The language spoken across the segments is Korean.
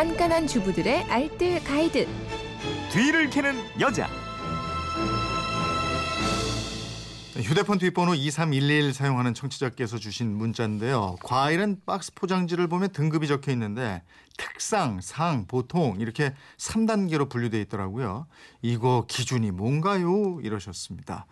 깐깐한 주부들의 알뜰 가이드. 뒤를 캐는 여자. 휴대폰 뒷번호 2311 사용하는 청취자께서 주신 문자인데요. 과일은 박스 포장지를 보면 등급이 적혀 있는데 특상, 상, 보통 이렇게 3단계로 분류되어 있더라고요. 이거 기준이 뭔가요? 이러셨습니다.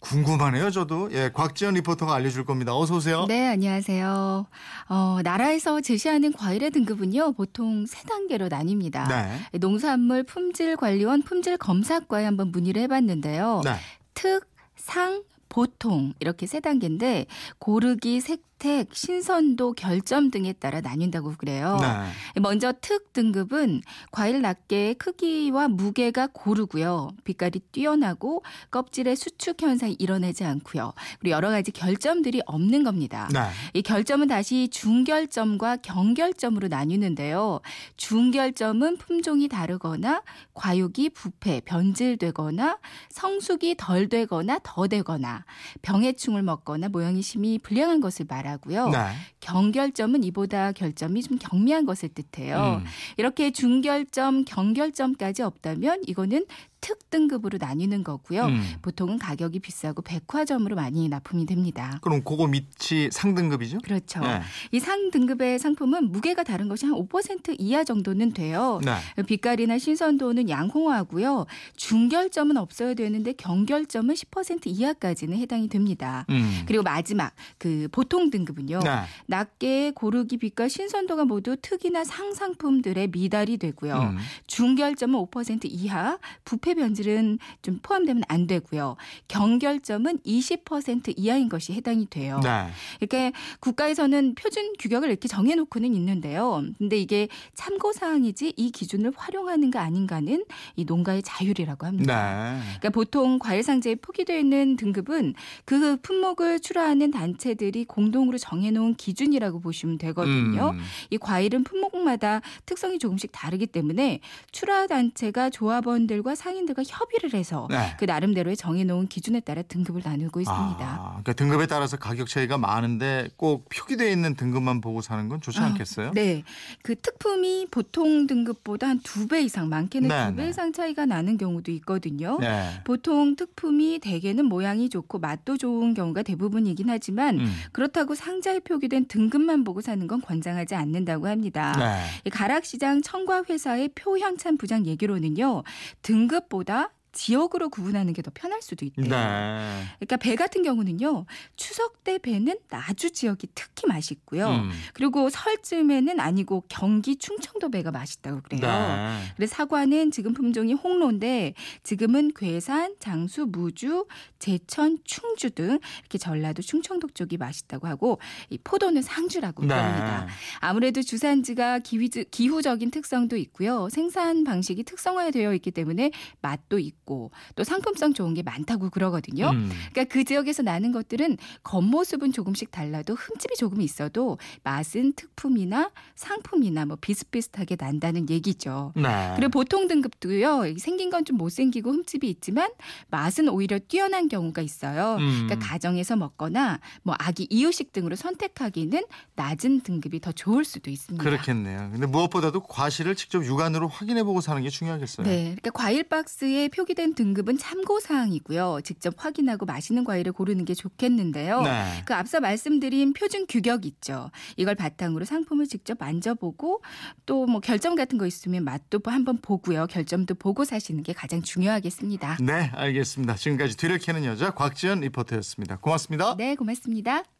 궁금하네요, 저도. 예, 곽지연 리포터가 알려줄 겁니다. 어서 오세요. 네, 안녕하세요. 어, 나라에서 제시하는 과일의 등급은요, 보통 세 단계로 나뉩니다. 네. 농산물 품질관리원 품질검사과에 한번 문의를 해봤는데요. 네. 특, 상, 보통 이렇게 세 단계인데 고르기, 색 택, 신선도, 결점 등에 따라 나뉜다고 그래요. 네. 먼저 특 등급은 과일 낱개의 크기와 무게가 고르고요. 빛깔이 뛰어나고 껍질의 수축 현상이 일어나지 않고요. 그리고 여러 가지 결점들이 없는 겁니다. 네. 이 결점은 다시 중결점과 경결점으로 나뉘는데요. 중결점은 품종이 다르거나 과육이 부패, 변질되거나 성숙이 덜 되거나 더 되거나 병해충을 먹거나 모양이 심히 불량한 것을 말 하고요. 네. 경결점은 이보다 결점이 좀 경미한 것을 뜻해요. 음. 이렇게 중결점, 경결점까지 없다면 이거는 특등급으로 나뉘는 거고요. 음. 보통은 가격이 비싸고 백화점으로 많이 납품이 됩니다. 그럼 그거 밑이 상등급이죠? 그렇죠. 네. 이 상등급의 상품은 무게가 다른 것이 한 5% 이하 정도는 돼요. 네. 빛깔이나 신선도는 양호하고요. 중결점은 없어야 되는데 경결점은 10% 이하까지는 해당이 됩니다. 음. 그리고 마지막 그 보통 등 급은요. 네. 낮게 고르기 빛과 신선도가 모두 특이나 상상품들의 미달이 되고요. 음. 중결점은 5% 이하, 부패 변질은 좀 포함되면 안 되고요. 경결점은 20% 이하인 것이 해당이 돼요. 네. 이렇게 국가에서는 표준 규격을 이렇게 정해놓고는 있는데요. 근데 이게 참고 사항이지 이 기준을 활용하는가 아닌가는 이 농가의 자율이라고 합니다. 네. 그러니까 보통 과일 상자에 표기되어 있는 등급은 그 품목을 출하하는 단체들이 공동 으로 정해놓은 기준이라고 보시면 되거든요. 음. 이 과일은 품목마다 특성이 조금씩 다르기 때문에 출하 단체가 조합원들과 상인들과 협의를 해서 네. 그 나름대로의 정해놓은 기준에 따라 등급을 나누고 있습니다. 아, 그러니까 등급에 따라서 가격 차이가 많은데 꼭 표기되어 있는 등급만 보고 사는 건 좋지 아, 않겠어요? 네. 그 특품이 보통 등급보다 한 두 배 이상, 많게는 네, 두배 네. 이상 차이가 나는 경우도 있거든요. 네. 보통 특품이 대개는 모양이 좋고 맛도 좋은 경우가 대부분이긴 하지만 음. 그렇다고 상자에 표기된 등급만 보고 사는 건 권장하지 않는다고 합니다. 네. 이 가락시장 청과회사의 표향찬 부장 얘기로는요. 등급보다 지역으로 구분하는 게 더 편할 수도 있대요. 네. 그러니까 배 같은 경우는요. 추석 때 배는 나주 지역이 특히 맛있고요. 음. 그리고 설쯤에는 아니고 경기 충청도 배가 맛있다고 그래요. 네. 그래서 사과는 지금 품종이 홍로인데 지금은 괴산, 장수, 무주, 제천, 충주 등 이렇게 전라도 충청도 쪽이 맛있다고 하고 이 포도는 상주라고 네. 합니다. 아무래도 주산지가 기후적인 특성도 있고요. 생산 방식이 특성화되어 있기 때문에 맛도 있고 또 상품성 좋은 게 많다고 그러거든요. 음. 그러니까 그 지역에서 나는 것들은 겉모습은 조금씩 달라도 흠집이 조금 있어도 맛은 특품이나 상품이나 뭐 비슷비슷하게 난다는 얘기죠. 네. 그리고 보통 등급도요. 생긴 건 좀 못생기고 흠집이 있지만 맛은 오히려 뛰어난 경우가 있어요. 음. 그러니까 가정에서 먹거나 뭐 아기 이유식 등으로 선택하기는 낮은 등급이 더 좋을 수도 있습니다. 그렇겠네요. 근데 무엇보다도 과실을 직접 육안으로 확인해 보고 사는 게 중요하겠어요. 네, 그러니까 과일 박스에 표기된 등급은 참고 사항이고요. 직접 확인하고 맛있는 과일을 고르는 게 좋겠는데요. 네. 그 앞서 말씀드린 표준 규격 있죠. 이걸 바탕으로 상품을 직접 만져보고 또 뭐 결점 같은 거 있으면 맛도 한번 보고요. 결점도 보고 사시는 게 가장 중요하겠습니다. 네, 알겠습니다. 지금까지 뒤를 캐는 여자 곽지연 리포터였습니다. 고맙습니다. 네, 고맙습니다.